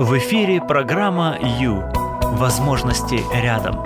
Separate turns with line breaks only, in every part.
В эфире программа «Ю». Возможности рядом.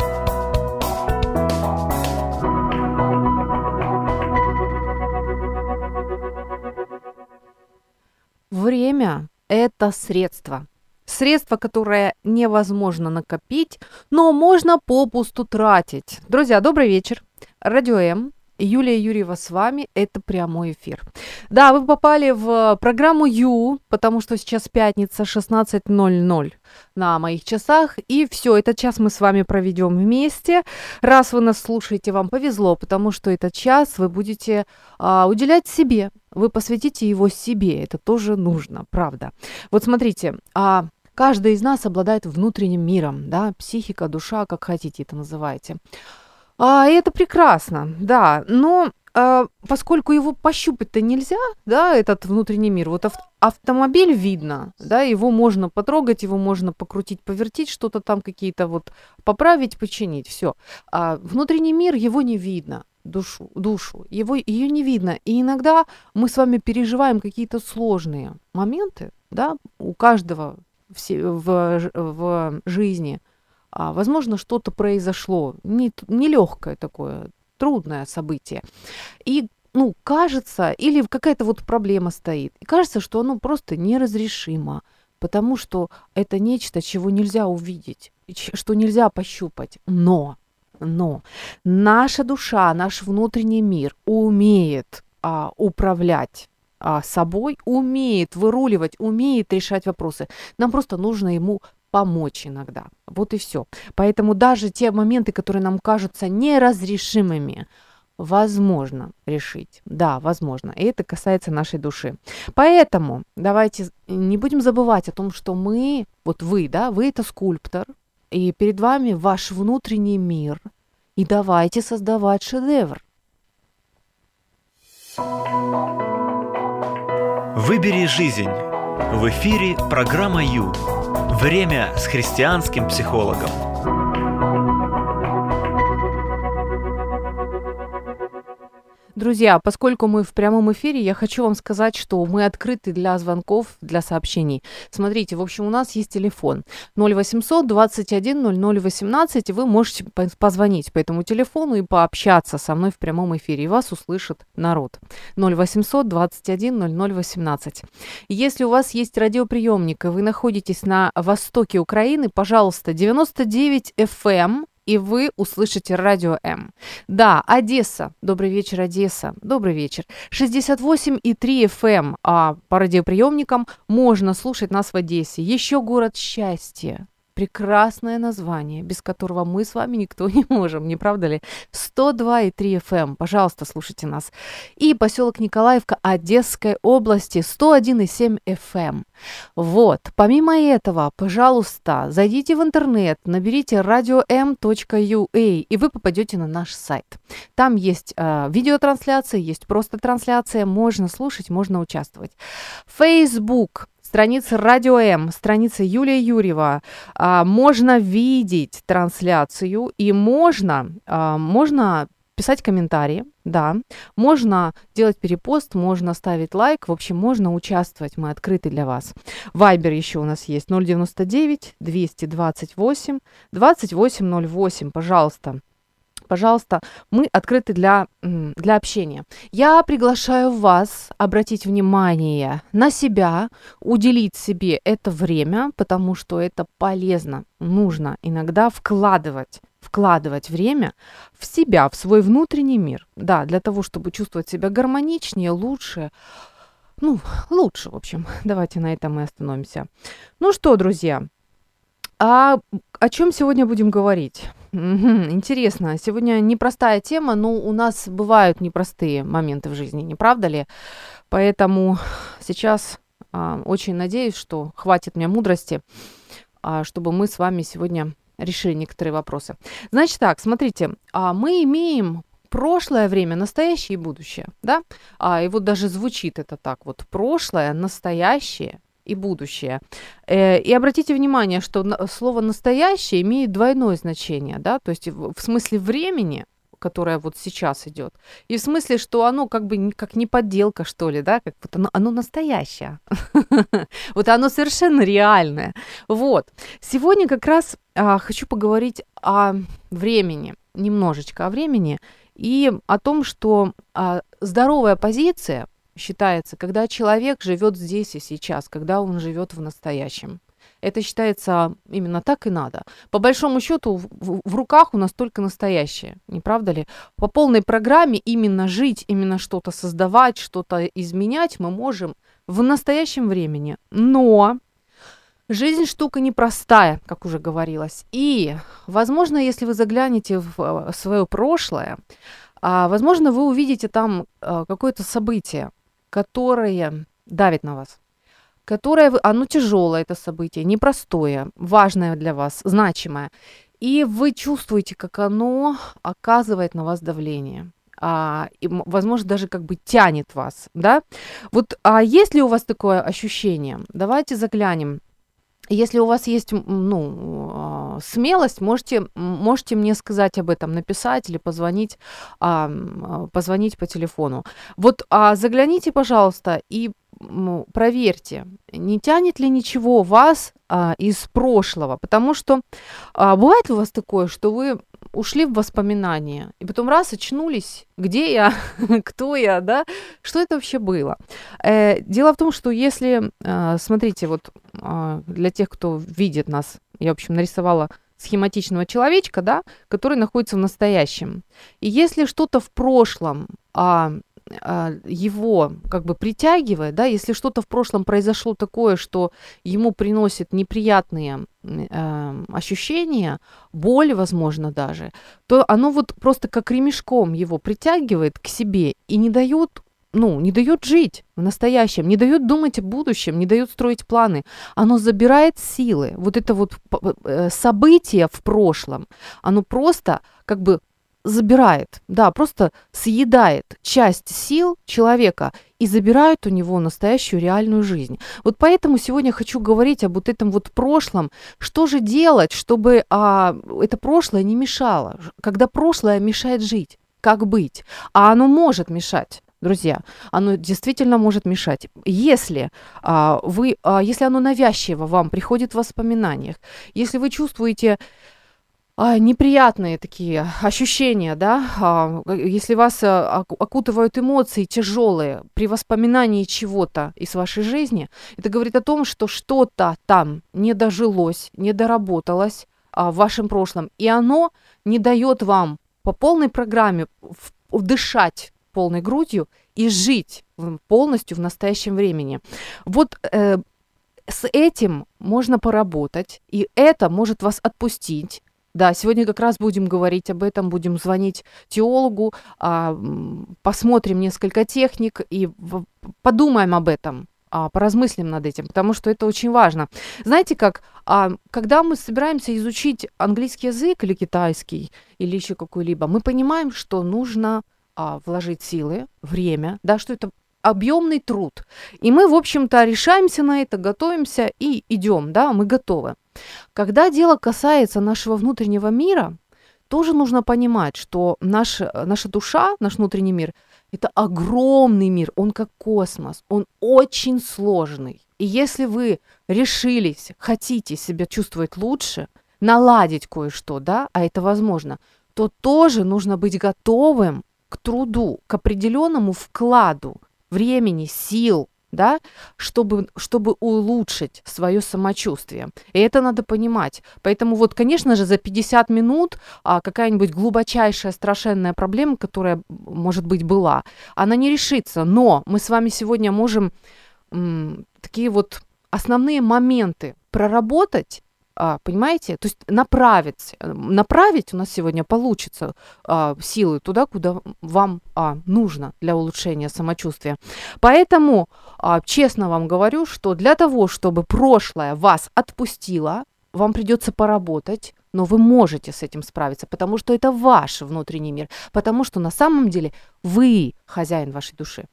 Время – это средство. Средство, которое невозможно накопить, но можно попусту тратить. Друзья, добрый вечер. Радио М. Юлия Юрьева с вами. Это прямой эфир. Да, вы попали в программу Ю, потому что сейчас пятница 16.00 на моих часах. И все, этот час мы с вами проведем вместе. Раз вы нас слушаете, вам повезло, потому что этот час вы будете а, уделять себе. Вы посвятите его себе. Это тоже нужно, правда. Вот смотрите, а, каждый из нас обладает внутренним миром, да, психика, душа, как хотите это называйте. А, и это прекрасно, да, но а, поскольку его пощупать-то нельзя, да, этот внутренний мир, вот ав- автомобиль видно, да, его можно потрогать, его можно покрутить, повертить, что-то там какие-то вот поправить, починить, все. А внутренний мир, его не видно, душу, душу, его, ее не видно. И иногда мы с вами переживаем какие-то сложные моменты, да, у каждого в, в, в жизни – а, возможно, что-то произошло, не, нелегкое такое, трудное событие. И ну, кажется, или какая-то вот проблема стоит, и кажется, что оно просто неразрешимо, потому что это нечто, чего нельзя увидеть, что нельзя пощупать. Но, но наша душа, наш внутренний мир умеет а, управлять а, собой, умеет выруливать, умеет решать вопросы. Нам просто нужно ему помочь иногда. Вот и все. Поэтому даже те моменты, которые нам кажутся неразрешимыми, возможно решить. Да, возможно. И это касается нашей души. Поэтому давайте не будем забывать о том, что мы, вот вы, да, вы это скульптор, и перед вами ваш внутренний мир. И давайте создавать шедевр.
Выбери жизнь. В эфире программа Ю. Время с христианским психологом.
Друзья, поскольку мы в прямом эфире, я хочу вам сказать, что мы открыты для звонков, для сообщений. Смотрите, в общем, у нас есть телефон 0800 21 00 18, и вы можете позвонить по этому телефону и пообщаться со мной в прямом эфире, и вас услышит народ. 0800 21 00 18. Если у вас есть радиоприемник, и вы находитесь на востоке Украины, пожалуйста, 99 FM и вы услышите радио М. Да, Одесса. Добрый вечер, Одесса. Добрый вечер. 68,3 FM а по радиоприемникам можно слушать нас в Одессе. Еще город счастья прекрасное название, без которого мы с вами никто не можем, не правда ли? 102,3 FM, эм. пожалуйста, слушайте нас. И поселок Николаевка Одесской области 101,7 FM. Эм. Вот, помимо этого, пожалуйста, зайдите в интернет, наберите radio.m.ua, и вы попадете на наш сайт. Там есть э, видеотрансляция, есть просто трансляция, можно слушать, можно участвовать. Facebook страница Радио М, страница Юлия Юрьева, а, можно видеть трансляцию и можно, а, можно писать комментарии, да, можно делать перепост, можно ставить лайк, в общем, можно участвовать, мы открыты для вас. Вайбер еще у нас есть. 099 228 2808, пожалуйста, пожалуйста, мы открыты для, для общения. Я приглашаю вас обратить внимание на себя, уделить себе это время, потому что это полезно, нужно иногда вкладывать вкладывать время в себя, в свой внутренний мир, да, для того, чтобы чувствовать себя гармоничнее, лучше, ну, лучше, в общем. Давайте на этом мы остановимся. Ну что, друзья, а о чем сегодня будем говорить? Интересно. Сегодня непростая тема, но у нас бывают непростые моменты в жизни, не правда ли? Поэтому сейчас а, очень надеюсь, что хватит мне мудрости, а, чтобы мы с вами сегодня решили некоторые вопросы. Значит так, смотрите, а, мы имеем прошлое время, настоящее и будущее, да? А, и вот даже звучит это так вот, прошлое, настоящее и будущее. Э, и обратите внимание, что слово настоящее имеет двойное значение, да, то есть в смысле времени, которое вот сейчас идет, и в смысле, что оно как бы как не подделка, что ли, да, как вот оно, оно настоящее. Вот оно совершенно реальное. Вот. Сегодня как раз а, хочу поговорить о времени, немножечко о времени, и о том, что а, здоровая позиция считается, когда человек живет здесь и сейчас, когда он живет в настоящем. Это считается именно так и надо. По большому счету в, в руках у нас только настоящее, не правда ли? По полной программе именно жить, именно что-то создавать, что-то изменять мы можем в настоящем времени. Но Жизнь штука непростая, как уже говорилось. И, возможно, если вы заглянете в э, свое прошлое, а, возможно, вы увидите там какое-то событие, которое давит на вас, которое, оно тяжелое, это событие, непростое, важное для вас, значимое. И вы чувствуете, как оно оказывает на вас давление а, и, возможно, даже как бы тянет вас, да? Вот, а есть ли у вас такое ощущение? Давайте заглянем если у вас есть ну, а, смелость, можете, можете мне сказать об этом, написать или позвонить, а, позвонить по телефону. Вот а загляните, пожалуйста, и проверьте, не тянет ли ничего вас из прошлого, потому что бывает у вас такое, что вы ушли в воспоминания, и потом раз очнулись, где я, кто я, да, что это вообще было. Э, дело в том, что если, э, смотрите, вот э, для тех, кто видит нас, я, в общем, нарисовала схематичного человечка, да, который находится в настоящем. И если что-то в прошлом а, его как бы притягивает, да, если что-то в прошлом произошло такое, что ему приносит неприятные э, ощущения, боль, возможно, даже, то оно вот просто как ремешком его притягивает к себе и не дает ну, не дает жить в настоящем, не дает думать о будущем, не дает строить планы. Оно забирает силы. Вот это вот э, событие в прошлом, оно просто как бы забирает, да, просто съедает часть сил человека и забирает у него настоящую реальную жизнь. Вот поэтому сегодня хочу говорить об вот этом вот прошлом. Что же делать, чтобы а, это прошлое не мешало? Когда прошлое мешает жить, как быть? А оно может мешать друзья, оно действительно может мешать. Если а, вы, а, если оно навязчиво вам приходит в воспоминаниях, если вы чувствуете неприятные такие ощущения, да, а, если вас а, окутывают эмоции тяжелые при воспоминании чего-то из вашей жизни, это говорит о том, что что-то там не дожилось, не доработалось а, в вашем прошлом, и оно не дает вам по полной программе дышать полной грудью и жить полностью в настоящем времени. Вот э, с этим можно поработать, и это может вас отпустить да, сегодня как раз будем говорить об этом, будем звонить теологу, а, посмотрим несколько техник и подумаем об этом, а, поразмыслим над этим, потому что это очень важно. Знаете как, а, когда мы собираемся изучить английский язык или китайский, или еще какой-либо, мы понимаем, что нужно вложить силы, время, да, что это объемный труд. И мы, в общем-то, решаемся на это, готовимся и идем, да, мы готовы. Когда дело касается нашего внутреннего мира, тоже нужно понимать, что наша, наша душа, наш внутренний мир, это огромный мир, он как космос, он очень сложный. И если вы решились, хотите себя чувствовать лучше, наладить кое-что, да, а это возможно, то тоже нужно быть готовым к труду, к определенному вкладу времени, сил, да, чтобы, чтобы улучшить свое самочувствие. И это надо понимать. Поэтому вот, конечно же, за 50 минут а, какая-нибудь глубочайшая страшенная проблема, которая, может быть, была, она не решится. Но мы с вами сегодня можем м, такие вот основные моменты проработать а, понимаете? То есть направить, э, направить у нас сегодня получится а, силы туда, куда вам а, нужно для улучшения самочувствия. Поэтому а, честно вам говорю, что для того, чтобы прошлое вас отпустило, вам придется поработать, но вы можете с этим справиться, потому что это ваш внутренний мир, потому что на самом деле вы хозяин вашей души.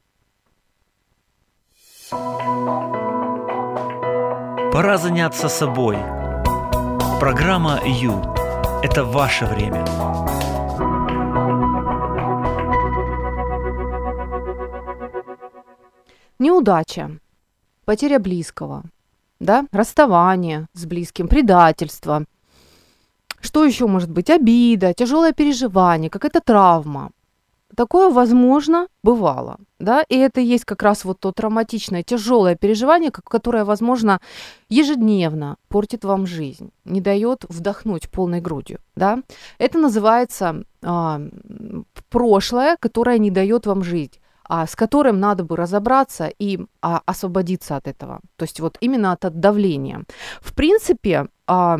Пора заняться собой – Программа «Ю» – это ваше время.
Неудача, потеря близкого, да? расставание с близким, предательство. Что еще может быть? Обида, тяжелое переживание, какая-то травма. Такое, возможно, бывало – да, и это есть как раз вот то травматичное, тяжелое переживание, которое, возможно, ежедневно портит вам жизнь, не дает вдохнуть полной грудью, да. Это называется а, прошлое, которое не дает вам жить а, с которым надо бы разобраться и а, освободиться от этого. То есть вот именно от, давления. В принципе, а,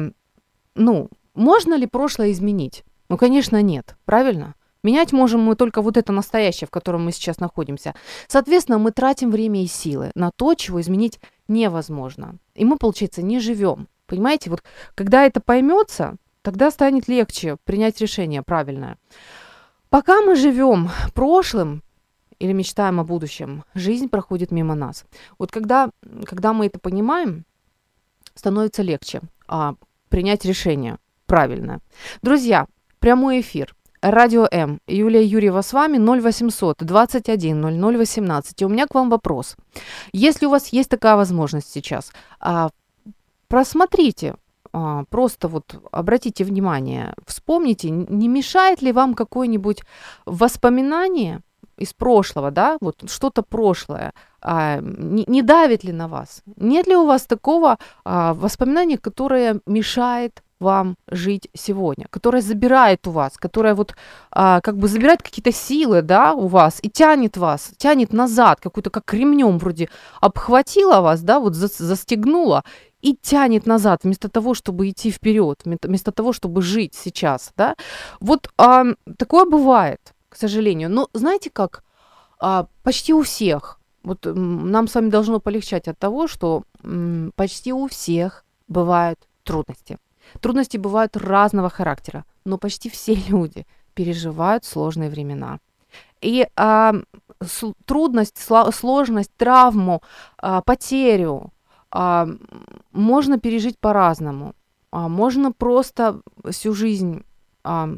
ну, можно ли прошлое изменить? Ну, конечно, нет, правильно? Менять можем мы только вот это настоящее, в котором мы сейчас находимся. Соответственно, мы тратим время и силы на то, чего изменить невозможно. И мы, получается, не живем. Понимаете, вот когда это поймется, тогда станет легче принять решение правильное. Пока мы живем прошлым или мечтаем о будущем, жизнь проходит мимо нас. Вот когда, когда мы это понимаем, становится легче а, принять решение правильное. Друзья, прямой эфир. Радио М. Юлия Юрьева с вами 0800 21 00 18. И у меня к вам вопрос. Если у вас есть такая возможность сейчас, а, просмотрите, а, просто вот обратите внимание, вспомните, не мешает ли вам какое-нибудь воспоминание из прошлого, да, вот что-то прошлое, а, не, не давит ли на вас? Нет ли у вас такого а, воспоминания, которое мешает вам жить сегодня, которая забирает у вас, которая вот а, как бы забирает какие-то силы, да, у вас и тянет вас, тянет назад, какую-то как ремнем вроде обхватила вас, да, вот за, застегнула и тянет назад вместо того, чтобы идти вперед, вместо того, чтобы жить сейчас, да. Вот а, такое бывает, к сожалению. Но знаете как, а, почти у всех, вот нам с вами должно полегчать от того, что м, почти у всех бывают трудности. Трудности бывают разного характера, но почти все люди переживают сложные времена. И а, с, трудность, сложность, травму, а, потерю а, можно пережить по-разному. А, можно просто всю жизнь а,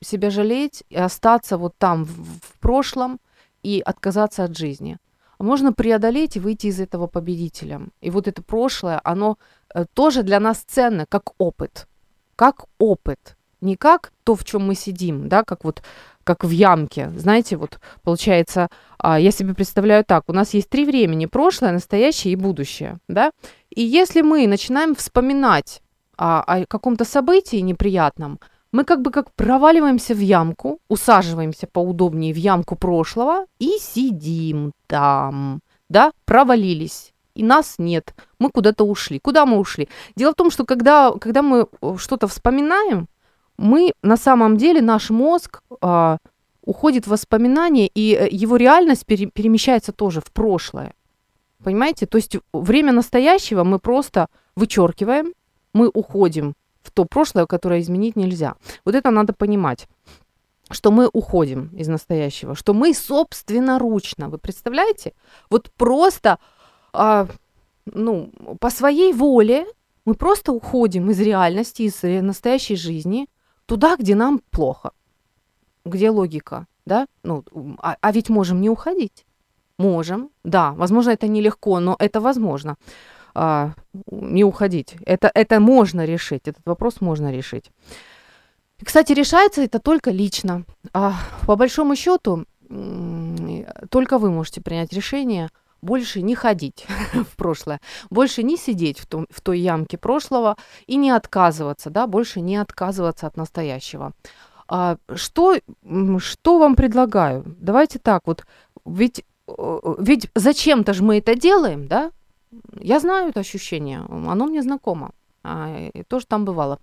себя жалеть и остаться вот там в, в прошлом и отказаться от жизни. Можно преодолеть и выйти из этого победителем. И вот это прошлое, оно тоже для нас ценно, как опыт. Как опыт. Не как то, в чем мы сидим, да, как вот как в ямке. Знаете, вот получается, а, я себе представляю так, у нас есть три времени, прошлое, настоящее и будущее, да, и если мы начинаем вспоминать о, о каком-то событии неприятном, мы как бы как проваливаемся в ямку, усаживаемся поудобнее в ямку прошлого и сидим там, да, провалились и нас нет. Мы куда-то ушли. Куда мы ушли? Дело в том, что когда, когда мы э, что-то вспоминаем, мы на самом деле, наш мозг а, уходит в воспоминания, и э, его реальность пере, перемещается тоже в прошлое. Понимаете? То есть время настоящего мы просто вычеркиваем, мы уходим в то прошлое, которое изменить нельзя. Вот это надо понимать что мы уходим из настоящего, что мы собственноручно, вы представляете? Вот просто а, ну, по своей воле мы просто уходим из реальности, из настоящей жизни туда, где нам плохо, где логика, да? Ну, а, а ведь можем не уходить. Можем, да. Возможно, это нелегко, но это возможно. А, не уходить. Это, это можно решить. Этот вопрос можно решить. Кстати, решается это только лично. А, по большому счету, только вы можете принять решение – больше не ходить в прошлое, больше не сидеть в, том, в той ямке прошлого и не отказываться, да, больше не отказываться от настоящего. А, что, что вам предлагаю? Давайте так вот, ведь, э, ведь зачем-то же мы это делаем, да? Я знаю это ощущение, оно мне знакомо, а, и тоже там бывало.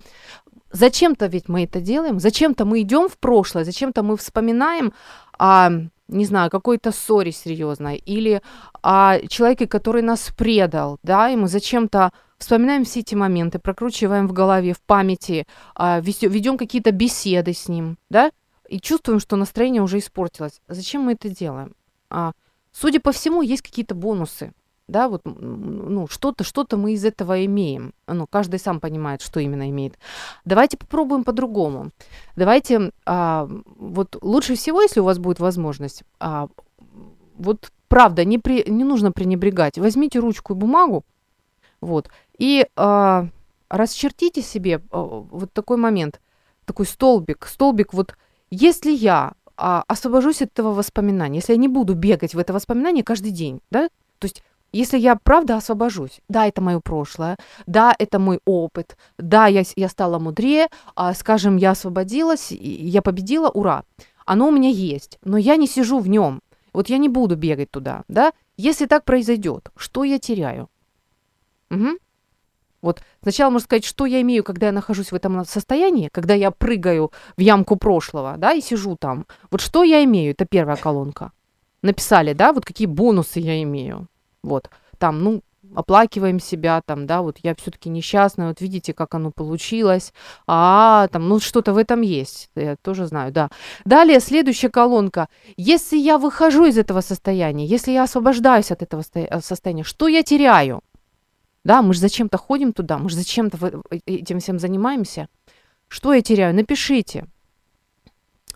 Зачем-то ведь мы это делаем, зачем-то мы идем в прошлое, зачем-то мы вспоминаем а не знаю, какой-то ссоре серьезной, или о человеке, который нас предал, да, и мы зачем-то вспоминаем все эти моменты, прокручиваем в голове, в памяти, а, ведем какие-то беседы с ним, да, и чувствуем, что настроение уже испортилось. Зачем мы это делаем? А, судя по всему, есть какие-то бонусы, да, вот, ну, что-то, что-то мы из этого имеем. Ну, каждый сам понимает, что именно имеет. Давайте попробуем по-другому. Давайте, а, вот лучше всего, если у вас будет возможность, а, вот правда, не, при, не нужно пренебрегать. Возьмите ручку и бумагу, вот, и э, расчертите себе э, вот такой момент, такой столбик, столбик вот, если я э, освобожусь от этого воспоминания, если я не буду бегать в это воспоминание каждый день, да, то есть если я правда освобожусь, да, это мое прошлое, да, это мой опыт, да, я, я стала мудрее, а, скажем, я освободилась, я победила, ура, оно у меня есть, но я не сижу в нем, вот я не буду бегать туда, да, если так произойдет, что я теряю? Угу. Вот сначала можно сказать, что я имею, когда я нахожусь в этом состоянии, когда я прыгаю в ямку прошлого, да, и сижу там. Вот что я имею, это первая колонка. Написали, да, вот какие бонусы я имею. Вот, там, ну, оплакиваем себя, там, да, вот я все-таки несчастная, вот видите, как оно получилось, а, там, ну, что-то в этом есть, я тоже знаю, да. Далее, следующая колонка. Если я выхожу из этого состояния, если я освобождаюсь от этого э, состояния, что я теряю? Да, мы же зачем-то ходим туда, мы же зачем-то этим всем занимаемся. Что я теряю? Напишите.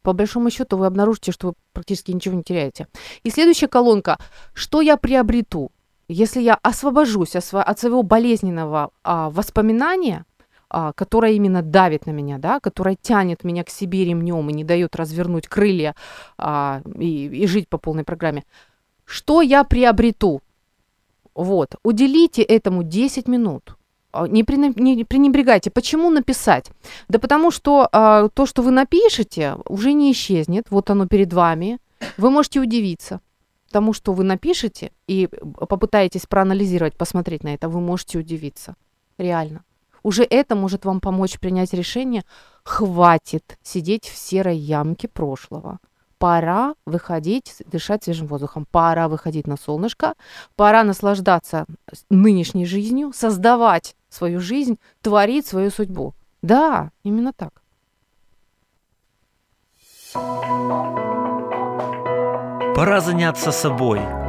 По большому счету вы обнаружите, что вы практически ничего не теряете. И следующая колонка. Что я приобрету? Если я освобожусь от, своего болезненного а, воспоминания, а, которое именно давит на меня, да, которое тянет меня к себе ремнем и не дает развернуть крылья а, и, и жить по полной программе, что я приобрету? Вот, уделите этому 10 минут. А, не, не пренебрегайте. Почему написать? Да потому что а, то, что вы напишете, уже не исчезнет. Вот оно перед вами. Вы можете удивиться тому, что вы напишете, и попытаетесь проанализировать, посмотреть на это, вы можете удивиться. Реально. Уже это может вам помочь принять решение. Хватит сидеть в серой ямке прошлого пора выходить, дышать свежим воздухом, пора выходить на солнышко, пора наслаждаться нынешней жизнью, создавать свою жизнь, творить свою судьбу. Да, именно так.
Пора заняться собой –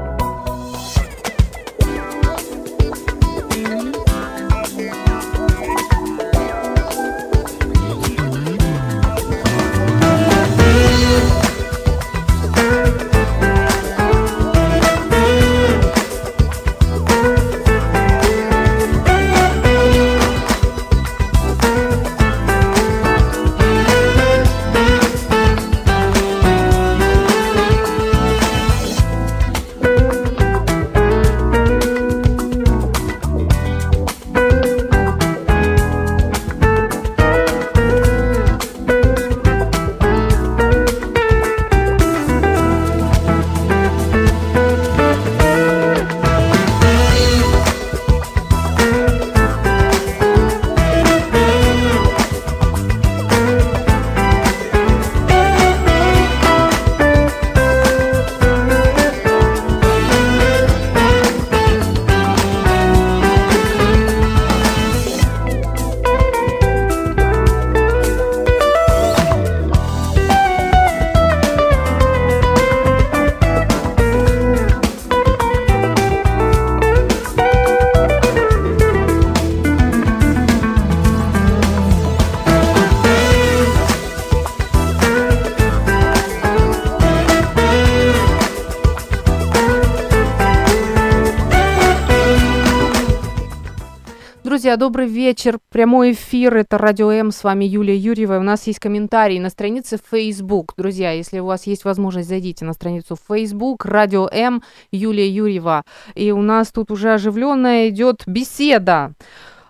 Друзья, добрый вечер. Прямой эфир. Это Радио М. С вами Юлия Юрьева. У нас есть комментарии на странице Facebook. Друзья, если у вас есть возможность, зайдите на страницу Facebook. Радио М. Юлия Юрьева. И у нас тут уже оживленная идет беседа.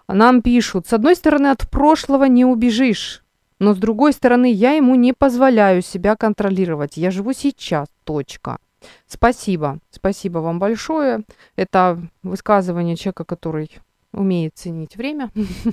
Нам пишут, с одной стороны, от прошлого не убежишь. Но с другой стороны, я ему не позволяю себя контролировать. Я живу сейчас. Точка. Спасибо. Спасибо вам большое. Это высказывание человека, который умеет ценить время.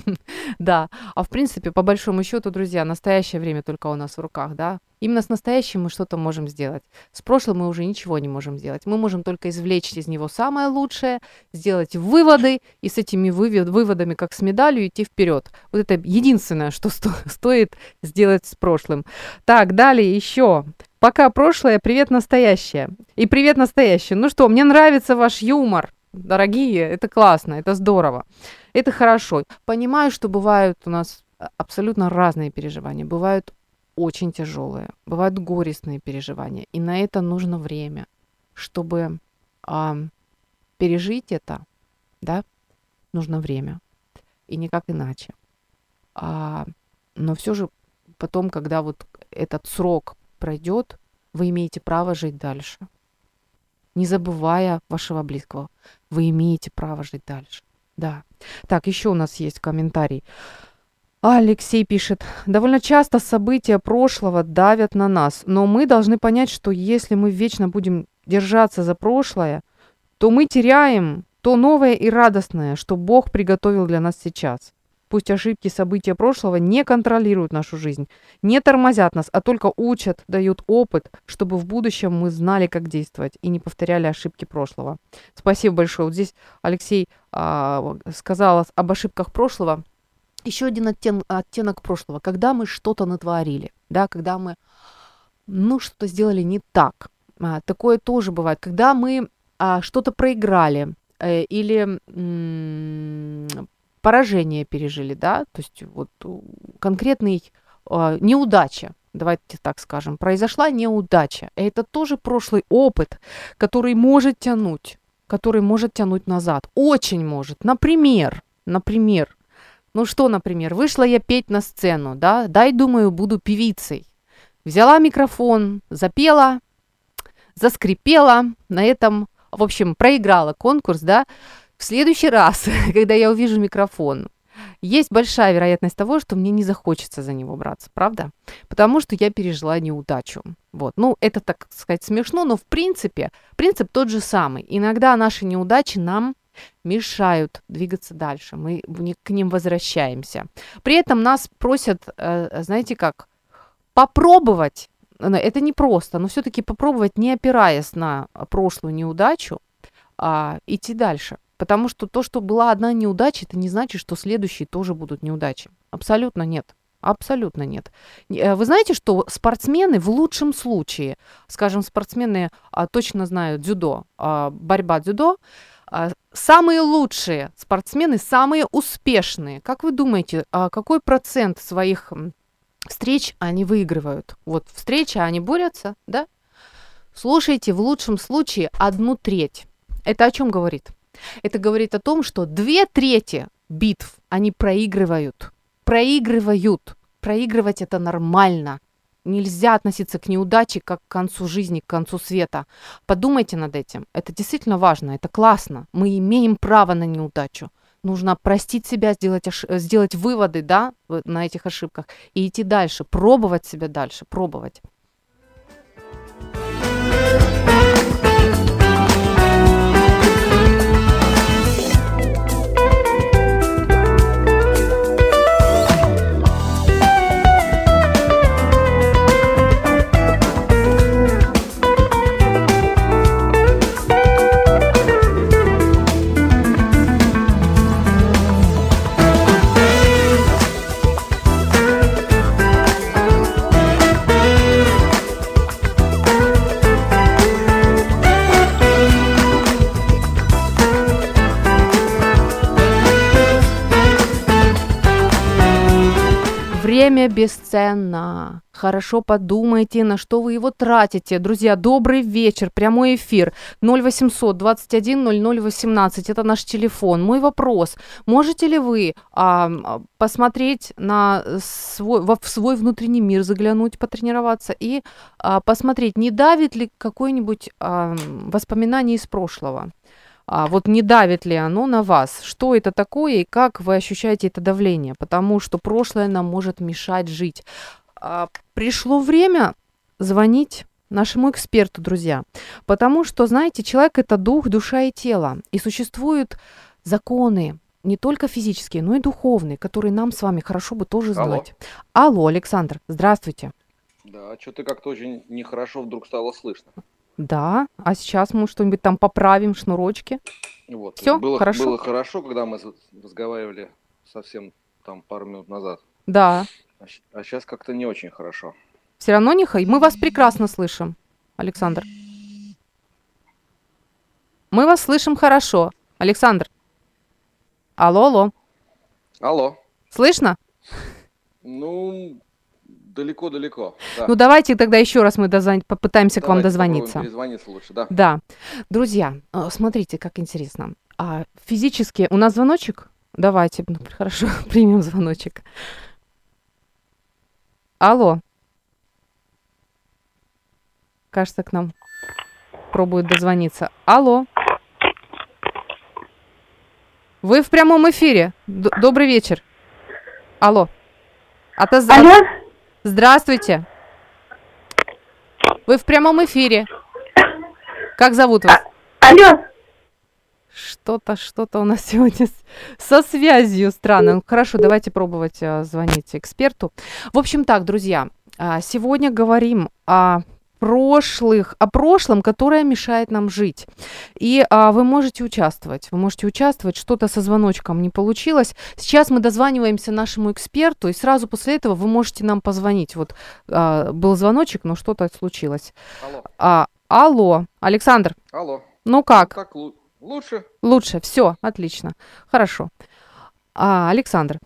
да, а в принципе, по большому счету, друзья, настоящее время только у нас в руках, да. Именно с настоящим мы что-то можем сделать. С прошлым мы уже ничего не можем сделать. Мы можем только извлечь из него самое лучшее, сделать выводы и с этими выводами, как с медалью, идти вперед. Вот это единственное, что сто- стоит сделать с прошлым. Так, далее еще. Пока прошлое, привет настоящее. И привет настоящее. Ну что, мне нравится ваш юмор дорогие, это классно, это здорово, это хорошо. Понимаю, что бывают у нас абсолютно разные переживания, бывают очень тяжелые, бывают горестные переживания, и на это нужно время, чтобы а, пережить это, да, нужно время. И никак иначе. А, но все же потом, когда вот этот срок пройдет, вы имеете право жить дальше. Не забывая вашего близкого, вы имеете право жить дальше. Да. Так, еще у нас есть комментарий. Алексей пишет, довольно часто события прошлого давят на нас, но мы должны понять, что если мы вечно будем держаться за прошлое, то мы теряем то новое и радостное, что Бог приготовил для нас сейчас. Пусть ошибки, события прошлого не контролируют нашу жизнь, не тормозят нас, а только учат, дают опыт, чтобы в будущем мы знали, как действовать и не повторяли ошибки прошлого. Спасибо большое. Вот здесь Алексей а, сказал об ошибках прошлого еще один оттен, оттенок прошлого, когда мы что-то натворили, да, когда мы, ну, что-то сделали не так. А, такое тоже бывает, когда мы а, что-то проиграли э, или поражение пережили, да, то есть вот конкретный э, неудача, давайте так скажем, произошла неудача. Это тоже прошлый опыт, который может тянуть, который может тянуть назад, очень может. Например, например, ну что, например, вышла я петь на сцену, да, дай, думаю, буду певицей. Взяла микрофон, запела, заскрипела, на этом, в общем, проиграла конкурс, да. В следующий раз, когда я увижу микрофон, есть большая вероятность того, что мне не захочется за него браться, правда? Потому что я пережила неудачу. Вот. Ну, это, так сказать, смешно, но в принципе, принцип тот же самый. Иногда наши неудачи нам мешают двигаться дальше, мы к ним возвращаемся. При этом нас просят, э, знаете как, попробовать, это не просто, но все-таки попробовать, не опираясь на прошлую неудачу, а идти дальше. Потому что то, что была одна неудача, это не значит, что следующие тоже будут неудачи. Абсолютно нет. Абсолютно нет. Э, вы знаете, что спортсмены в лучшем случае, скажем, спортсмены а, точно знают дзюдо, а, борьба дзюдо, а, самые лучшие спортсмены, самые успешные. Как вы думаете, а какой процент своих встреч они выигрывают? Вот встреча, они борются, да? Слушайте, в лучшем случае одну треть. Это о чем говорит? Это говорит о том, что две трети битв они проигрывают. Проигрывают. Проигрывать это нормально. Нельзя относиться к неудаче как к концу жизни, к концу света. Подумайте над этим. Это действительно важно, это классно. Мы имеем право на неудачу. Нужно простить себя, сделать, ош... сделать выводы да, на этих ошибках и идти дальше, пробовать себя дальше, пробовать. Время бесценно. Хорошо подумайте, на что вы его тратите. Друзья, добрый вечер. Прямой эфир 0800 21 00 18. Это наш телефон. Мой вопрос. Можете ли вы а, посмотреть на свой, в свой внутренний мир, заглянуть, потренироваться и а, посмотреть, не давит ли какое-нибудь а, воспоминание из прошлого? А, вот не давит ли оно на вас, что это такое и как вы ощущаете это давление, потому что прошлое нам может мешать жить. А, пришло время звонить нашему эксперту, друзья, потому что, знаете, человек это дух, душа и тело, и существуют законы, не только физические, но и духовные, которые нам с вами хорошо бы тоже знать. Алло, Алло Александр, здравствуйте.
Да, что-то как-то очень нехорошо вдруг стало слышно.
Да, а сейчас мы что-нибудь там поправим, шнурочки.
Вот. Все, было, хорошо? Было хорошо, когда мы разговаривали совсем там пару минут назад.
Да.
А, а сейчас как-то не очень хорошо.
Все равно не хай. Мы вас прекрасно слышим, Александр. Мы вас слышим хорошо, Александр. Алло, алло.
Алло.
Слышно?
Ну, далеко-далеко.
Да. Ну давайте тогда еще раз мы дозвон... попытаемся давайте к вам дозвониться.
Перезвониться лучше, да.
Да. Друзья, э, смотрите, как интересно. А физически у нас звоночек? Давайте, ну, хорошо, примем звоночек. Алло. Кажется, к нам пробует дозвониться. Алло. Вы в прямом эфире. Д- добрый вечер. Алло.
Отоз... Алло.
Здравствуйте. Вы в прямом эфире. Как зовут вас?
А- алло.
Что-то, что-то у нас сегодня с, со связью странно. Ну, хорошо, давайте пробовать а, звонить эксперту. В общем так, друзья, а, сегодня говорим о прошлых, о прошлом, которое мешает нам жить. И а, вы можете участвовать, вы можете участвовать, что-то со звоночком не получилось. Сейчас мы дозваниваемся нашему эксперту, и сразу после этого вы можете нам позвонить. Вот а, был звоночек, но что-то случилось.
Алло.
А, алло, Александр.
Алло.
Ну как?
Так лучше?
Лучше, все, отлично, хорошо. А, Александр,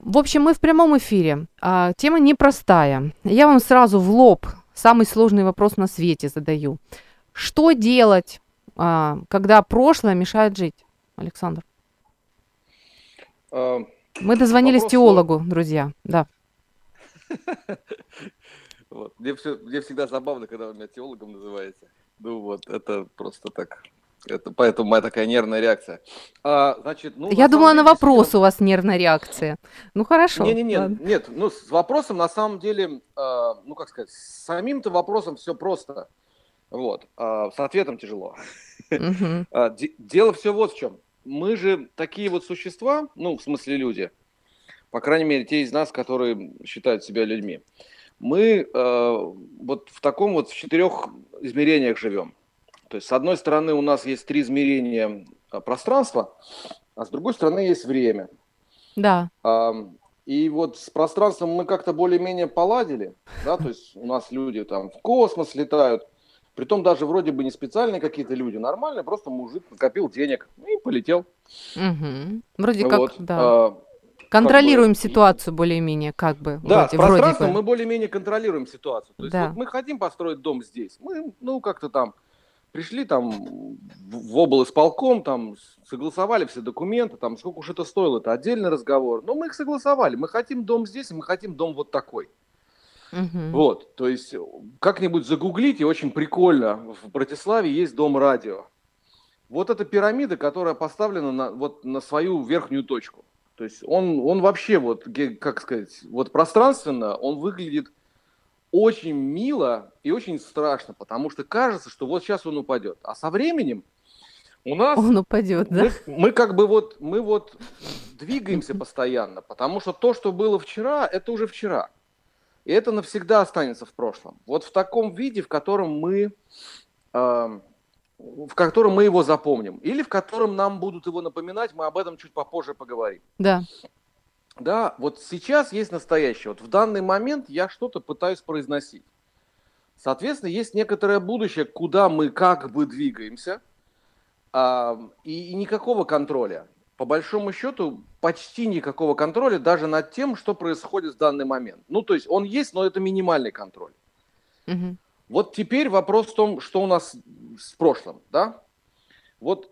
в общем, мы в прямом эфире. А, тема непростая. Я вам сразу в лоб самый сложный вопрос на свете задаю. Что делать, а, когда прошлое мешает жить, Александр? А, Мы дозвонились вопрос теологу, друзья, да.
Вот. Мне, все, мне всегда забавно, когда вы меня теологом называете. Ну вот, это просто так это, поэтому моя такая нервная реакция. А, значит,
ну, Я думала, на вопрос действительно... у вас нервная реакция. Ну хорошо.
Не, не, не, нет, ну с вопросом на самом деле, э, ну как сказать, с самим-то вопросом все просто. Вот, э, с ответом тяжело. Угу. Дело все вот в чем. Мы же такие вот существа, ну в смысле люди, по крайней мере те из нас, которые считают себя людьми. Мы э, вот в таком вот в четырех измерениях живем. То есть, с одной стороны, у нас есть три измерения а, пространства, а с другой стороны есть время.
Да.
И вот с пространством мы как-то более-менее поладили, да, то есть у нас люди там в космос летают, притом даже вроде бы не специальные какие-то люди, нормально, просто мужик накопил денег и полетел.
Угу. Вроде как, вот. да. А, Контролируем как бы, ситуацию более-менее, как бы.
Да, вроде, с пространством вроде бы. мы более-менее контролируем ситуацию. То есть да. вот мы хотим построить дом здесь, мы, ну, как-то там пришли там в облсполком, там согласовали все документы, там сколько уж это стоило, это отдельный разговор. Но мы их согласовали. Мы хотим дом здесь, мы хотим дом вот такой. Угу. Вот, то есть как-нибудь загуглите, очень прикольно, в Братиславе есть дом радио. Вот эта пирамида, которая поставлена на, вот, на свою верхнюю точку. То есть он, он вообще, вот, как сказать, вот пространственно, он выглядит очень мило и очень страшно, потому что кажется, что вот сейчас он упадет. А со временем у нас...
Он упадет, да?
Мы, мы как бы вот, мы вот двигаемся постоянно, потому что то, что было вчера, это уже вчера. И это навсегда останется в прошлом. Вот в таком виде, в котором мы, э, в котором мы его запомним. Или в котором нам будут его напоминать, мы об этом чуть попозже поговорим.
Да.
Да, вот сейчас есть настоящее. Вот в данный момент я что-то пытаюсь произносить. Соответственно, есть некоторое будущее, куда мы как бы двигаемся, а, и, и никакого контроля. По большому счету, почти никакого контроля даже над тем, что происходит в данный момент. Ну, то есть он есть, но это минимальный контроль. Угу. Вот теперь вопрос в том, что у нас с прошлым, да? Вот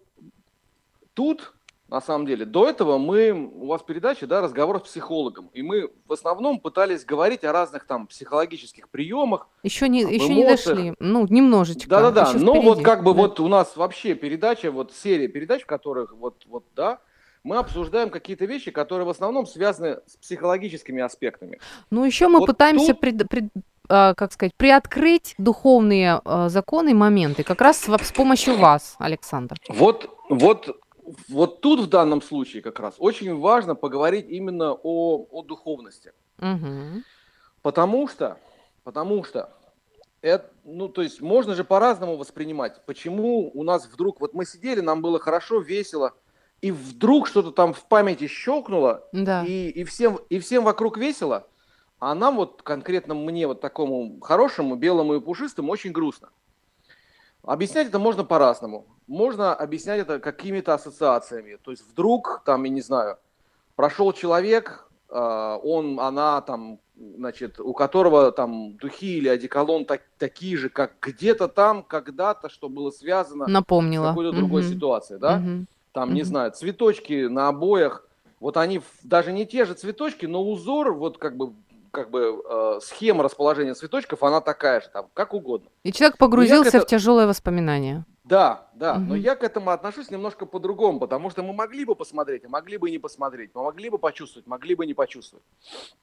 тут на самом деле. До этого мы, у вас передача, да, разговор с психологом, и мы в основном пытались говорить о разных там психологических приемах.
Еще не, еще не дошли, ну, немножечко.
Да-да-да, но впереди. вот как бы да. вот у нас вообще передача, вот серия передач, в которых вот, вот, да, мы обсуждаем какие-то вещи, которые в основном связаны с психологическими аспектами.
Ну, еще мы вот пытаемся тут... пред, пред, а, как сказать, приоткрыть духовные а, законы и моменты, как раз с помощью вас, Александр.
Вот, вот вот тут в данном случае как раз очень важно поговорить именно о, о духовности. Угу. Потому что, потому что, это, ну, то есть можно же по-разному воспринимать. Почему у нас вдруг, вот мы сидели, нам было хорошо, весело, и вдруг что-то там в памяти щелкнуло, да. и, и, всем, и всем вокруг весело, а нам вот конкретно мне, вот такому хорошему, белому и пушистому, очень грустно. Объяснять это можно по-разному. Можно объяснять это какими-то ассоциациями. То есть вдруг, там, я не знаю, прошел человек, а, он, она там значит, у которого там духи или одеколон так, такие же, как где-то там, когда-то, что было связано
Напомнила.
с какой-то угу. другой ситуацией, да? Угу. Там, угу. не знаю, цветочки на обоях, вот они даже не те же цветочки, но узор, вот как бы как бы э, схема расположения цветочков, она такая же, там, как угодно.
И человек погрузился это... в тяжелое воспоминание.
Да, да, угу. но я к этому отношусь немножко по-другому, потому что мы могли бы посмотреть, а могли бы и не посмотреть, мы могли бы почувствовать, могли бы не почувствовать.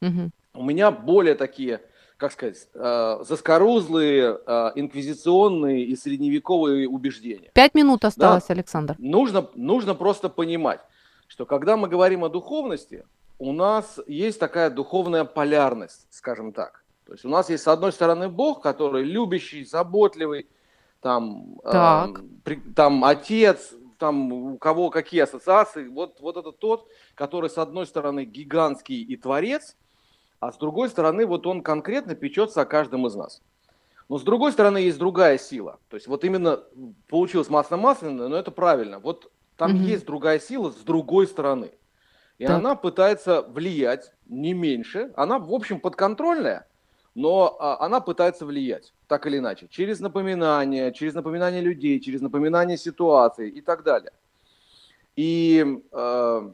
Угу. У меня более такие, как сказать, э, заскорузлые, э, инквизиционные и средневековые убеждения.
Пять минут осталось, да? Александр.
Нужно, нужно просто понимать, что когда мы говорим о духовности, у нас есть такая духовная полярность, скажем так. То есть у нас есть, с одной стороны, Бог, который любящий, заботливый, там, э, при, там отец, там у кого какие ассоциации. Вот, вот это тот, который с одной стороны гигантский и творец, а с другой стороны вот он конкретно печется о каждом из нас. Но с другой стороны есть другая сила. То есть вот именно получилось масло-масляное, но это правильно. Вот там mm-hmm. есть другая сила с другой стороны. И так. она пытается влиять не меньше. Она, в общем, подконтрольная, но а, она пытается влиять, так или иначе, через напоминания, через напоминания людей, через напоминания ситуаций и так далее. И э,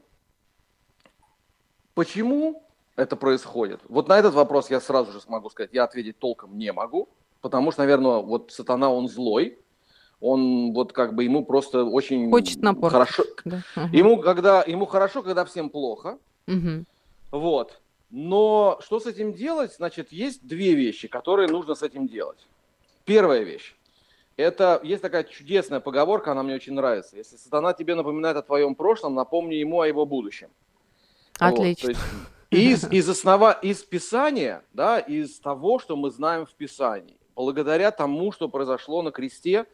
почему это происходит? Вот на этот вопрос я сразу же смогу сказать, я ответить толком не могу, потому что, наверное, вот сатана, он злой, он вот как бы ему просто очень
хочет напор.
Хорошо. Да. Угу. Ему когда ему хорошо, когда всем плохо. Угу. Вот. Но что с этим делать? Значит, есть две вещи, которые нужно с этим делать. Первая вещь. Это есть такая чудесная поговорка, она мне очень нравится. Если сатана тебе напоминает о твоем прошлом, напомни ему о его будущем.
Отлично. Вот,
из, из, основа, из Писания, да, из того, что мы знаем в Писании, благодаря тому, что произошло на кресте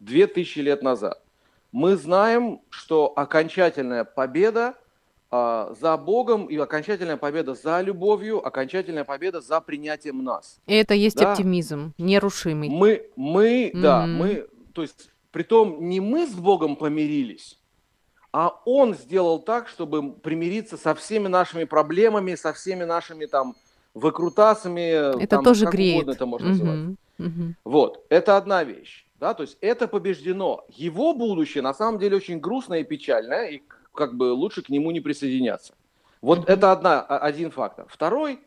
две тысячи лет назад, мы знаем, что окончательная победа а, за Богом и окончательная победа за любовью, окончательная победа за принятием нас.
И это есть да? оптимизм, нерушимый.
Мы, мы, mm-hmm. да, мы, то есть, притом не мы с Богом помирились, а Он сделал так, чтобы примириться со всеми нашими проблемами, со всеми нашими там выкрутасами.
Это
там,
тоже
как
греет.
Угодно это можно mm-hmm. называть. Mm-hmm. Вот, это одна вещь. Да, то есть это побеждено. Его будущее на самом деле очень грустное и печальное, и как бы лучше к нему не присоединяться. Вот это одна, один фактор. Второй,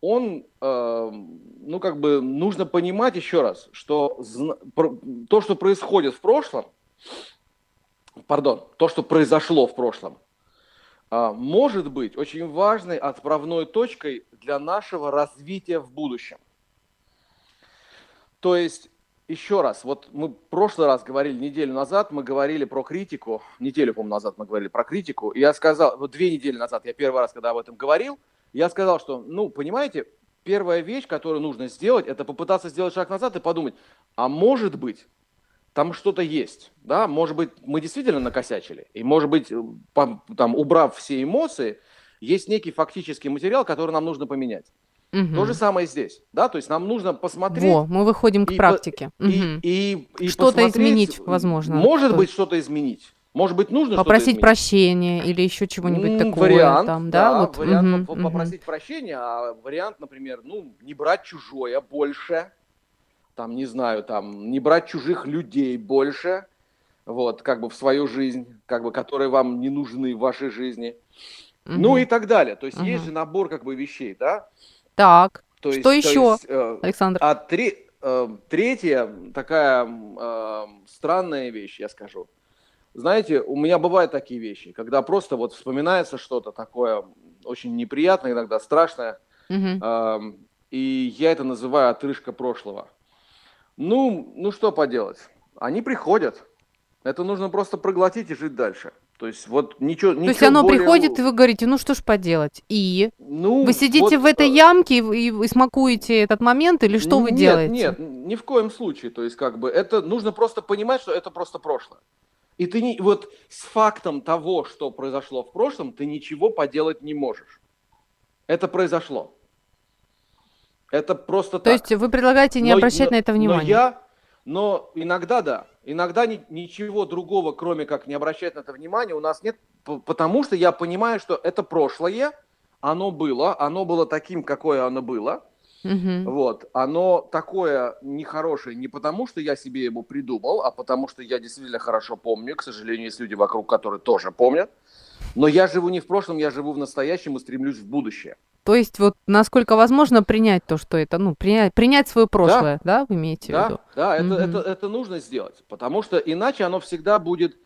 он, э, ну как бы нужно понимать еще раз, что то, что происходит в прошлом, пардон, то, что произошло в прошлом, э, может быть очень важной отправной точкой для нашего развития в будущем. То есть еще раз, вот мы в прошлый раз говорили, неделю назад мы говорили про критику, неделю, по-моему, назад мы говорили про критику, и я сказал, вот две недели назад, я первый раз, когда об этом говорил, я сказал, что, ну, понимаете, первая вещь, которую нужно сделать, это попытаться сделать шаг назад и подумать, а может быть, там что-то есть, да, может быть, мы действительно накосячили, и может быть, там, убрав все эмоции, есть некий фактический материал, который нам нужно поменять. Угу. То же самое здесь, да, то есть нам нужно посмотреть. Во,
мы выходим к практике.
И, угу. и, и, и
что-то изменить, возможно.
Может быть, что-то изменить. Может быть, нужно
попросить прощения или еще чего-нибудь такого.
Вариант, там, да, да вот. вариант угу, попросить угу. прощения, а вариант, например, ну не брать чужое больше, там не знаю, там не брать чужих людей больше, вот как бы в свою жизнь, как бы которые вам не нужны в вашей жизни, угу. ну и так далее. То есть угу. есть же набор как бы вещей, да.
Так, то что есть, еще, есть, э, Александр?
А три, э, третья такая э, странная вещь, я скажу. Знаете, у меня бывают такие вещи, когда просто вот вспоминается что-то такое очень неприятное, иногда страшное, угу. э, и я это называю отрыжка прошлого. Ну, ну что поделать, они приходят. Это нужно просто проглотить и жить дальше. То есть вот ничего, ничего
То есть оно более... приходит, и вы говорите, ну что ж поделать. И ну, вы сидите вот, в этой э, ямке и, и смакуете этот момент, или что
нет,
вы делаете?
Нет, ни в коем случае. То есть как бы это нужно просто понимать, что это просто прошлое. И ты не, вот с фактом того, что произошло в прошлом, ты ничего поделать не можешь. Это произошло. Это просто
То так. есть вы предлагаете не но, обращать но, на это внимание?
Но я, но иногда да. Иногда ни, ничего другого, кроме как не обращать на это внимание, у нас нет, потому что я понимаю, что это прошлое, оно было, оно было таким, какое оно было.
Угу.
Вот, оно такое нехорошее не потому, что я себе его придумал, а потому что я действительно хорошо помню. К сожалению, есть люди вокруг, которые тоже помнят. Но я живу не в прошлом, я живу в настоящем и стремлюсь в будущее.
То есть вот насколько возможно принять то, что это, ну, принять, принять свое прошлое, да, да вы имеете
да,
в виду?
Да, это, это, это нужно сделать, потому что иначе оно всегда будет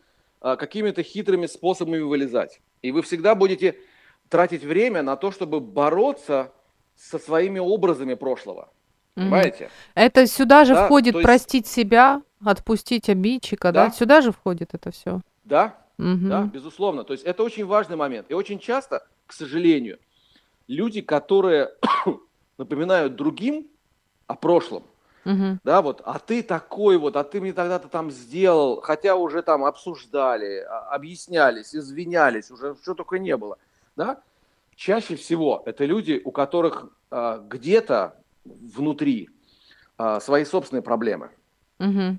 а, какими-то хитрыми способами вылезать. И вы всегда будете тратить время на то, чтобы бороться со своими образами прошлого. Понимаете?
Это сюда же да, входит есть... простить себя, отпустить обидчика, да? да? Сюда же входит это все.
Да, угу. да, безусловно. То есть это очень важный момент. И очень часто, к сожалению, люди, которые напоминают другим о прошлом,
угу.
да, вот, а ты такой вот, а ты мне тогда-то там сделал, хотя уже там обсуждали, а, объяснялись, извинялись, уже что только не было, да, чаще всего это люди, у которых а, где-то внутри а, свои собственные проблемы.
Угу.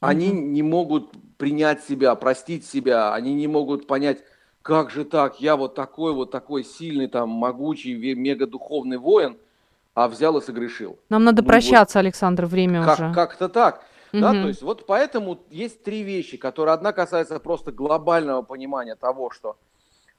Они угу. не могут принять себя, простить себя, они не могут понять, как же так, я вот такой вот такой сильный, там, могучий, мега духовный воин, а взял и согрешил.
Нам надо ну, прощаться, вот, Александр, время
как,
уже.
Как-то так. Угу. Да, то есть вот поэтому есть три вещи, которые одна касается просто глобального понимания того, что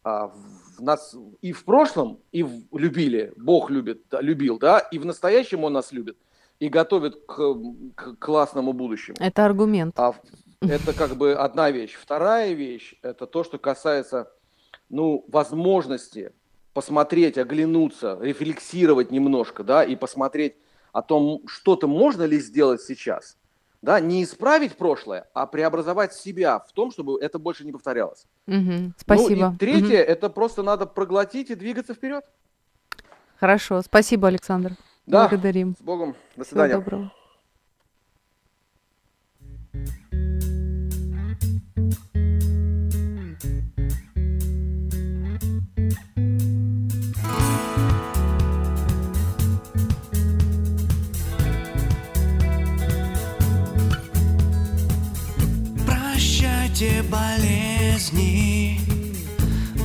а, в нас и в прошлом, и в, любили, Бог любит, да, любил, да, и в настоящем Он нас любит и готовит к, к классному будущему.
Это аргумент.
А это как бы одна вещь. Вторая вещь – это то, что касается, ну, возможности посмотреть, оглянуться, рефлексировать немножко, да, и посмотреть о том, что-то можно ли сделать сейчас – да, не исправить прошлое, а преобразовать себя в том, чтобы это больше не повторялось.
Угу, спасибо.
Ну, и третье, угу. это просто надо проглотить и двигаться вперед.
Хорошо, спасибо, Александр.
Да,
Благодарим.
С Богом. До свидания.
Всего доброго.
Болезни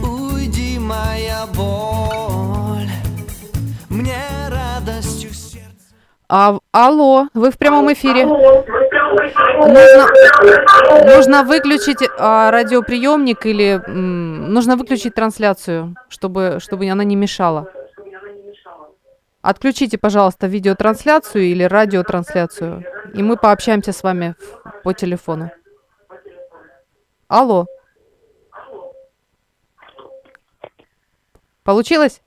Уйди, моя боль Мне радостью сердце
а, Алло, вы в прямом эфире. Нужно, нужно выключить а, радиоприемник или м, нужно выключить трансляцию, чтобы, чтобы она не мешала. Отключите, пожалуйста, видеотрансляцию или радиотрансляцию, и мы пообщаемся с вами по телефону. Алло. Получилось?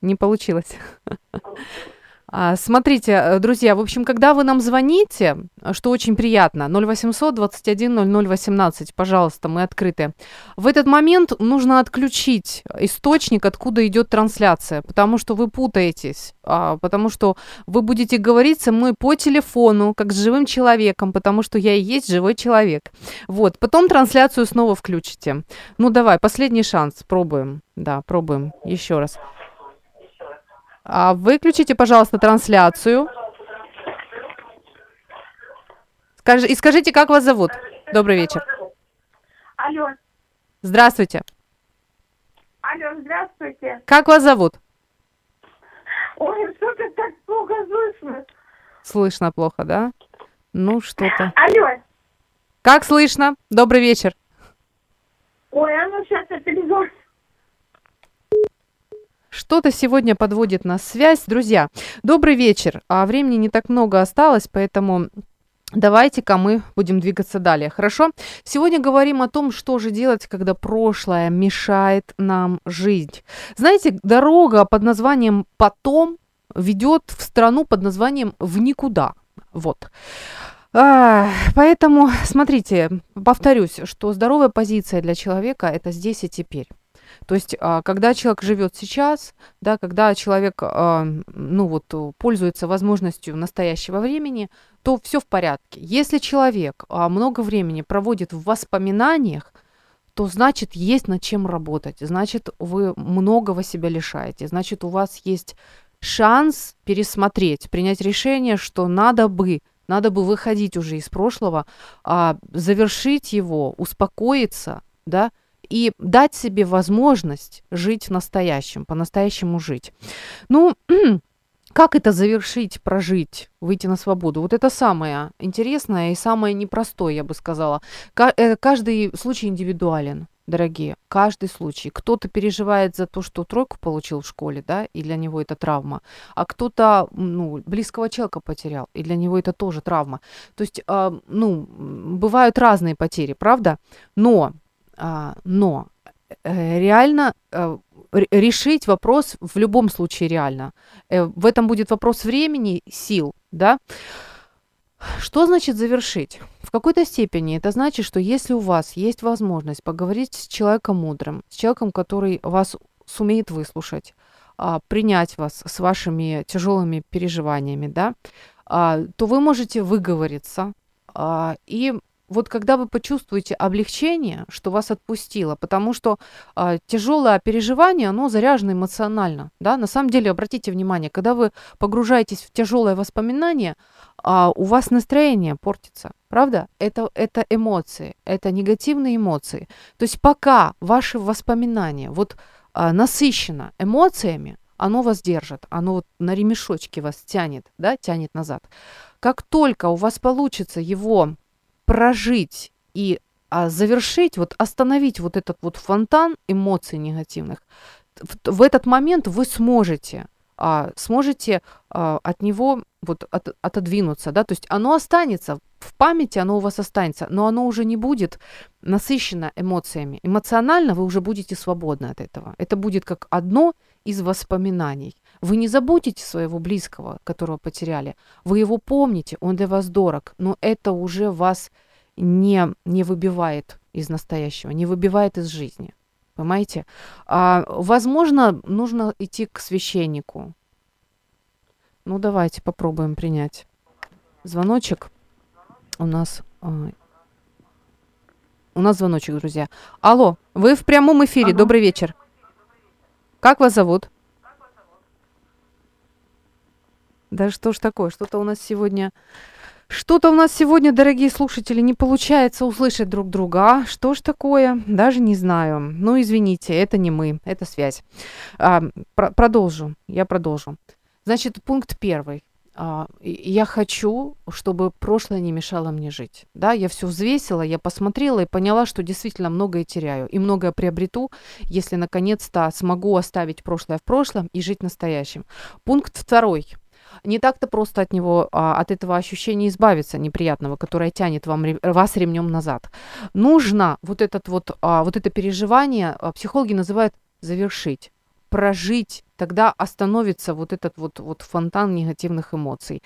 Не получилось. А, смотрите, э, друзья, в общем, когда вы нам звоните, что очень приятно, 0800 21 0018, пожалуйста, мы открыты. В этот момент нужно отключить источник, откуда идет трансляция, потому что вы путаетесь, а, потому что вы будете говорить со мной по телефону, как с живым человеком, потому что я и есть живой человек. Вот, потом трансляцию снова включите. Ну давай, последний шанс, пробуем. Да, пробуем еще раз. А, выключите, пожалуйста, трансляцию. И скажите, как вас зовут? Добрый вечер.
Алло.
Здравствуйте.
Алло, здравствуйте.
Как вас зовут?
Ой, что-то так плохо слышно.
Слышно плохо, да? Ну, что-то.
Алло.
Как слышно? Добрый вечер.
Ой, а ну сейчас я перезвоню.
Что-то сегодня подводит нас связь. Друзья, добрый вечер. А времени не так много осталось, поэтому Давайте-ка мы будем двигаться далее, хорошо? Сегодня говорим о том, что же делать, когда прошлое мешает нам жить. Знаете, дорога под названием «Потом» ведет в страну под названием «В никуда». Вот. А, поэтому, смотрите, повторюсь, что здоровая позиция для человека – это здесь и теперь. То есть, а, когда человек живет сейчас, да, когда человек, а, ну вот, пользуется возможностью настоящего времени, то все в порядке. Если человек а, много времени проводит в воспоминаниях, то значит есть над чем работать, значит вы многого себя лишаете, значит у вас есть шанс пересмотреть, принять решение, что надо бы, надо бы выходить уже из прошлого, а, завершить его, успокоиться, да, и дать себе возможность жить в настоящем, по-настоящему жить. Ну, как это завершить, прожить, выйти на свободу? Вот это самое интересное и самое непростое, я бы сказала. Э, каждый случай индивидуален дорогие, каждый случай. Кто-то переживает за то, что тройку получил в школе, да, и для него это травма, а кто-то, ну, близкого человека потерял, и для него это тоже травма. То есть, э, ну, бывают разные потери, правда? Но, но э, реально э, решить вопрос в любом случае реально. Э, в этом будет вопрос времени, сил, да. Что значит завершить? В какой-то степени это значит, что если у вас есть возможность поговорить с человеком мудрым, с человеком, который вас сумеет выслушать, а, принять вас с вашими тяжелыми переживаниями, да, а, то вы можете выговориться а, и вот когда вы почувствуете облегчение, что вас отпустило, потому что э, тяжелое переживание, оно заряжено эмоционально, да, на самом деле, обратите внимание, когда вы погружаетесь в тяжелое воспоминание, э, у вас настроение портится, правда? Это, это эмоции, это негативные эмоции. То есть пока ваши воспоминания вот э, насыщено эмоциями, оно вас держит, оно вот на ремешочке вас тянет, да, тянет назад. Как только у вас получится его прожить и а, завершить, вот остановить вот этот вот фонтан эмоций негативных, в, в этот момент вы сможете, а, сможете а, от него вот от, отодвинуться, да, то есть оно останется в памяти, оно у вас останется, но оно уже не будет насыщено эмоциями. Эмоционально вы уже будете свободны от этого. Это будет как одно из воспоминаний. Вы не забудете своего близкого, которого потеряли. Вы его помните, он для вас дорог, но это уже вас не, не выбивает из настоящего, не выбивает из жизни. Понимаете? А, возможно, нужно идти к священнику. Ну, давайте попробуем принять. Звоночек у нас... А, у нас звоночек, друзья. Алло, вы в прямом эфире. Ага. Добрый вечер. Как вас зовут? Да что ж такое? Что-то у нас сегодня... Что-то у нас сегодня, дорогие слушатели, не получается услышать друг друга. А? Что ж такое? Даже не знаю. Ну, извините, это не мы, это связь. А, про- продолжу. Я продолжу. Значит, пункт первый. А, я хочу, чтобы прошлое не мешало мне жить. Да, я все взвесила, я посмотрела и поняла, что действительно многое теряю и многое приобрету, если наконец-то смогу оставить прошлое в прошлом и жить настоящим. Пункт второй не так-то просто от него, а, от этого ощущения избавиться неприятного, которое тянет вам, вас ремнем назад. Нужно вот, этот вот, а, вот это переживание, а, психологи называют завершить прожить, тогда остановится вот этот вот, вот фонтан негативных эмоций.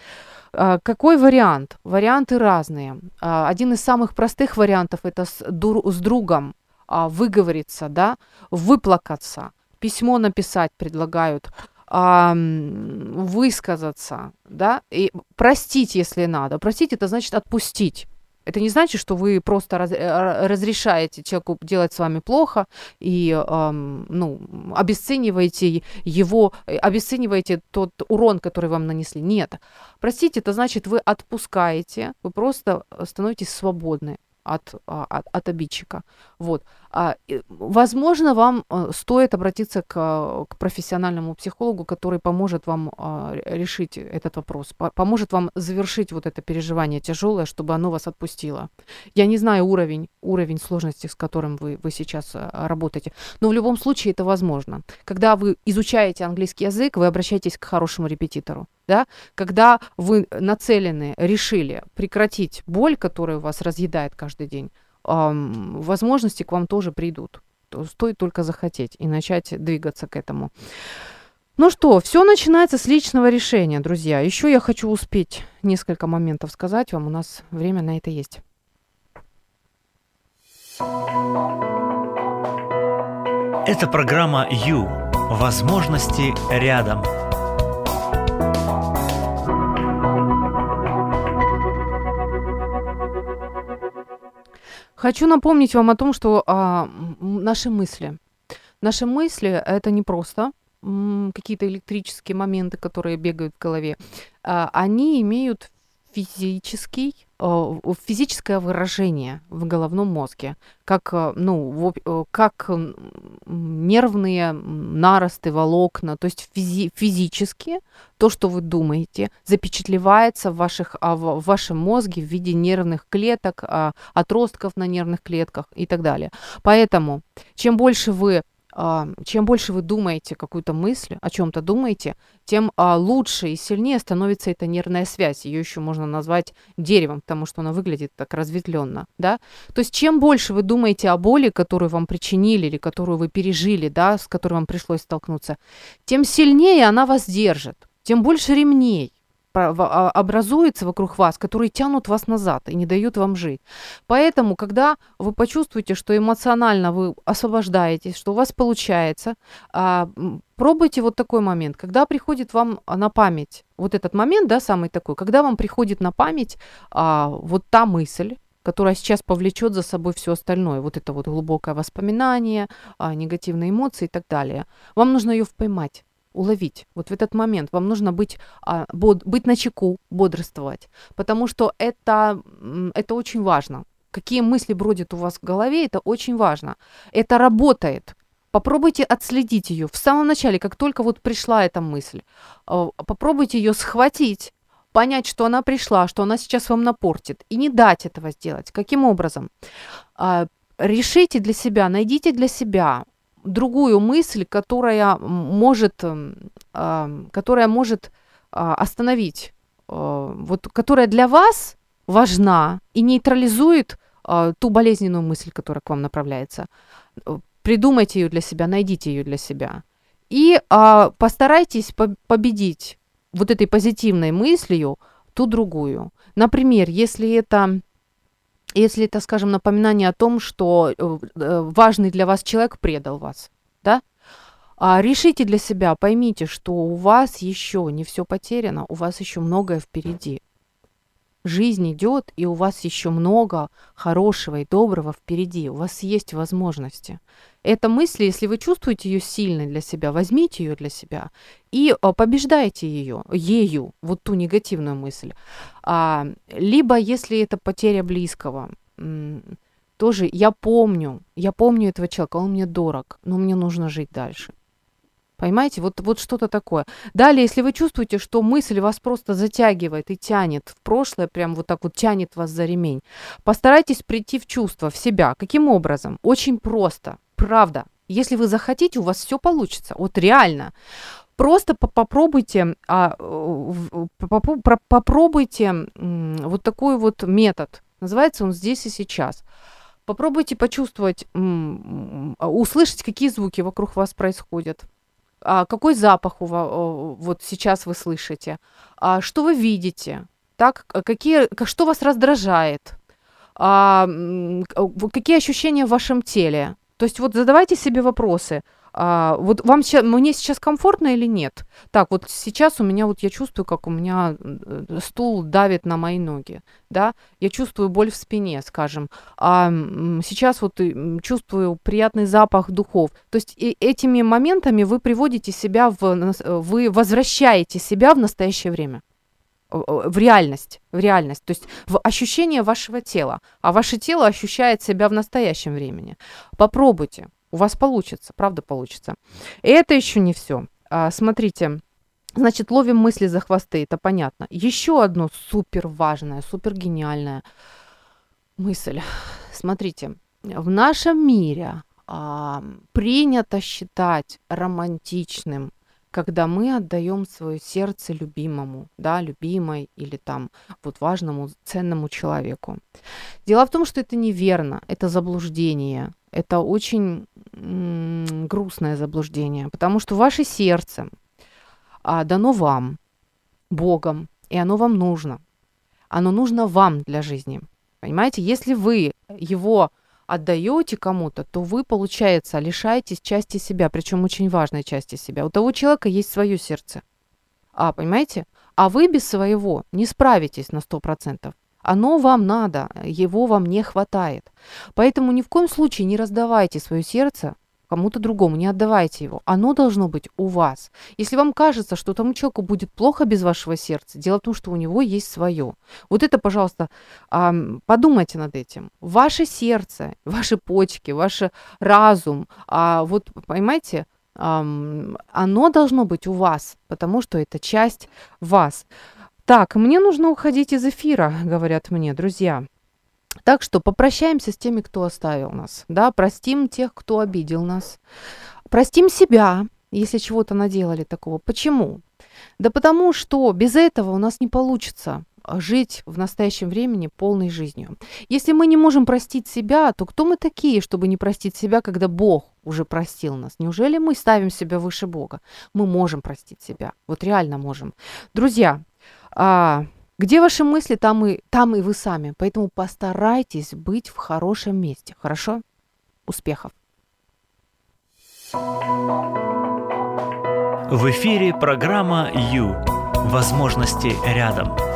Какой вариант? Варианты разные. Один из самых простых вариантов это с, с другом выговориться, да, выплакаться, письмо написать предлагают, а, высказаться, да, и простить, если надо. Простить это значит отпустить. Это не значит, что вы просто раз, э, разрешаете человеку делать с вами плохо и эм, ну, обесцениваете его, э, обесцениваете тот урон, который вам нанесли. Нет. Простите, это значит, вы отпускаете, вы просто становитесь свободны от, а, от, от обидчика. Вот. А, возможно, вам э, стоит обратиться к, к профессиональному психологу, который поможет вам а, решить этот вопрос, поможет вам завершить вот это переживание тяжелое, чтобы оно вас отпустило. Я не знаю уровень, уровень сложности, с которым вы, вы сейчас а, работаете, но в любом случае это возможно. Когда вы изучаете английский язык, вы обращаетесь к хорошему репетитору. Да? Когда вы нацелены, решили прекратить боль, которая вас разъедает каждый день, эм, возможности к вам тоже придут. Стоит только захотеть и начать двигаться к этому. Ну что, все начинается с личного решения, друзья. Еще я хочу успеть несколько моментов сказать вам. У нас время на это есть.
Это программа «Ю». Возможности рядом.
Хочу напомнить вам о том, что а, наши мысли. Наши мысли это не просто какие-то электрические моменты, которые бегают в голове. А, они имеют физический, э, физическое выражение в головном мозге, как, э, ну, э, как нервные наросты, волокна, то есть физи физически то, что вы думаете, запечатлевается в, ваших, а, в вашем мозге в виде нервных клеток, а, отростков на нервных клетках и так далее. Поэтому чем больше вы чем больше вы думаете какую-то мысль, о чем-то думаете, тем а, лучше и сильнее становится эта нервная связь. Ее еще можно назвать деревом, потому что она выглядит так разветвленно, да. То есть чем больше вы думаете о боли, которую вам причинили или которую вы пережили, да, с которой вам пришлось столкнуться, тем сильнее она вас держит, тем больше ремней а, образуется вокруг вас, которые тянут вас назад и не дают вам жить. Поэтому, когда вы почувствуете, что эмоционально вы освобождаетесь, что у вас получается, а, пробуйте вот такой момент, когда приходит вам на память, вот этот момент, да, самый такой, когда вам приходит на память а, вот та мысль, которая сейчас повлечет за собой все остальное, вот это вот глубокое воспоминание, негативные эмоции и так далее. Вам нужно ее поймать уловить. Вот в этот момент вам нужно быть, а, bod, быть на чеку, бодрствовать, потому что это, это очень важно. Какие мысли бродят у вас в голове, это очень важно. Это работает. Попробуйте отследить ее в самом начале, как только вот пришла эта мысль. А, попробуйте ее схватить, понять, что она пришла, что она сейчас вам напортит, и не дать этого сделать. Каким образом? А, решите для себя, найдите для себя другую мысль, которая может, э, которая может э, остановить, э, вот, которая для вас важна и нейтрализует э, ту болезненную мысль, которая к вам направляется. Придумайте ее для себя, найдите ее для себя. И э, постарайтесь по победить вот этой позитивной мыслью ту другую. Например, если это если это, скажем, напоминание о том, что э, э, важный для вас человек предал вас, да, а решите для себя, поймите, что у вас еще не все потеряно, у вас еще многое впереди жизнь идет, и у вас еще много хорошего и доброго впереди. У вас есть возможности. Эта мысль, если вы чувствуете ее сильной для себя, возьмите ее для себя и а, побеждайте ее, ею, вот ту негативную мысль. А, либо, если это потеря близкого, тоже я помню, я помню этого человека, он мне дорог, но мне нужно жить дальше. Понимаете, вот, вот что-то такое. Далее, если вы чувствуете, что мысль вас просто затягивает и тянет в прошлое, прям вот так вот тянет вас за ремень, постарайтесь прийти в чувство, в себя. Каким образом? Очень просто, правда. Если вы захотите, у вас все получится. Вот реально. Просто попробуйте, а, попробуйте вот такой вот метод. Называется он здесь и сейчас. Попробуйте почувствовать, услышать, какие звуки вокруг вас происходят а, какой запах у вас, вот сейчас вы слышите, а, что вы видите, так, какие, что вас раздражает, а, какие ощущения в вашем теле. То есть вот задавайте себе вопросы – а, вот вам сейчас, мне сейчас комфортно или нет? Так, вот сейчас у меня, вот я чувствую, как у меня э, стул давит на мои ноги, да, я чувствую боль в спине, скажем, а сейчас вот чувствую приятный запах духов. То есть и этими моментами вы приводите себя в, вы возвращаете себя в настоящее время в реальность, в реальность, то есть в ощущение вашего тела, а ваше тело ощущает себя в настоящем времени. Попробуйте, у вас получится, правда получится. И это еще не все. А, смотрите, значит, ловим мысли за хвосты, это понятно. Еще одно супер важное, супер гениальная мысль. Смотрите, в нашем мире а, принято считать романтичным когда мы отдаем свое сердце любимому, да, любимой или там вот важному, ценному человеку. Дело в том, что это неверно, это заблуждение, это очень грустное заблуждение, потому что ваше сердце а, дано вам, Богом, и оно вам нужно. Оно нужно вам для жизни. Понимаете, если вы его отдаете кому-то, то вы, получается, лишаетесь части себя, причем очень важной части себя. У того человека есть свое сердце. А, понимаете? А вы без своего не справитесь на 100%. Оно вам надо, его вам не хватает. Поэтому ни в коем случае не раздавайте свое сердце кому-то другому, не отдавайте его. Оно должно быть у вас. Если вам кажется, что тому человеку будет плохо без вашего сердца, дело в том, что у него есть свое. Вот это, пожалуйста, подумайте над этим. Ваше сердце, ваши почки, ваш разум, а вот, понимаете, оно должно быть у вас, потому что это часть вас. Так, мне нужно уходить из эфира, говорят мне, друзья. Так что попрощаемся с теми, кто оставил нас, да, простим тех, кто обидел нас, простим себя, если чего-то наделали такого. Почему? Да потому что без этого у нас не получится жить в настоящем времени полной жизнью. Если мы не можем простить себя, то кто мы такие, чтобы не простить себя, когда Бог уже простил нас? Неужели мы ставим себя выше Бога? Мы можем простить себя. Вот реально можем. Друзья, а, где ваши мысли, там и, там и вы сами. Поэтому постарайтесь быть в хорошем месте. Хорошо? Успехов!
В эфире программа «Ю». Возможности рядом.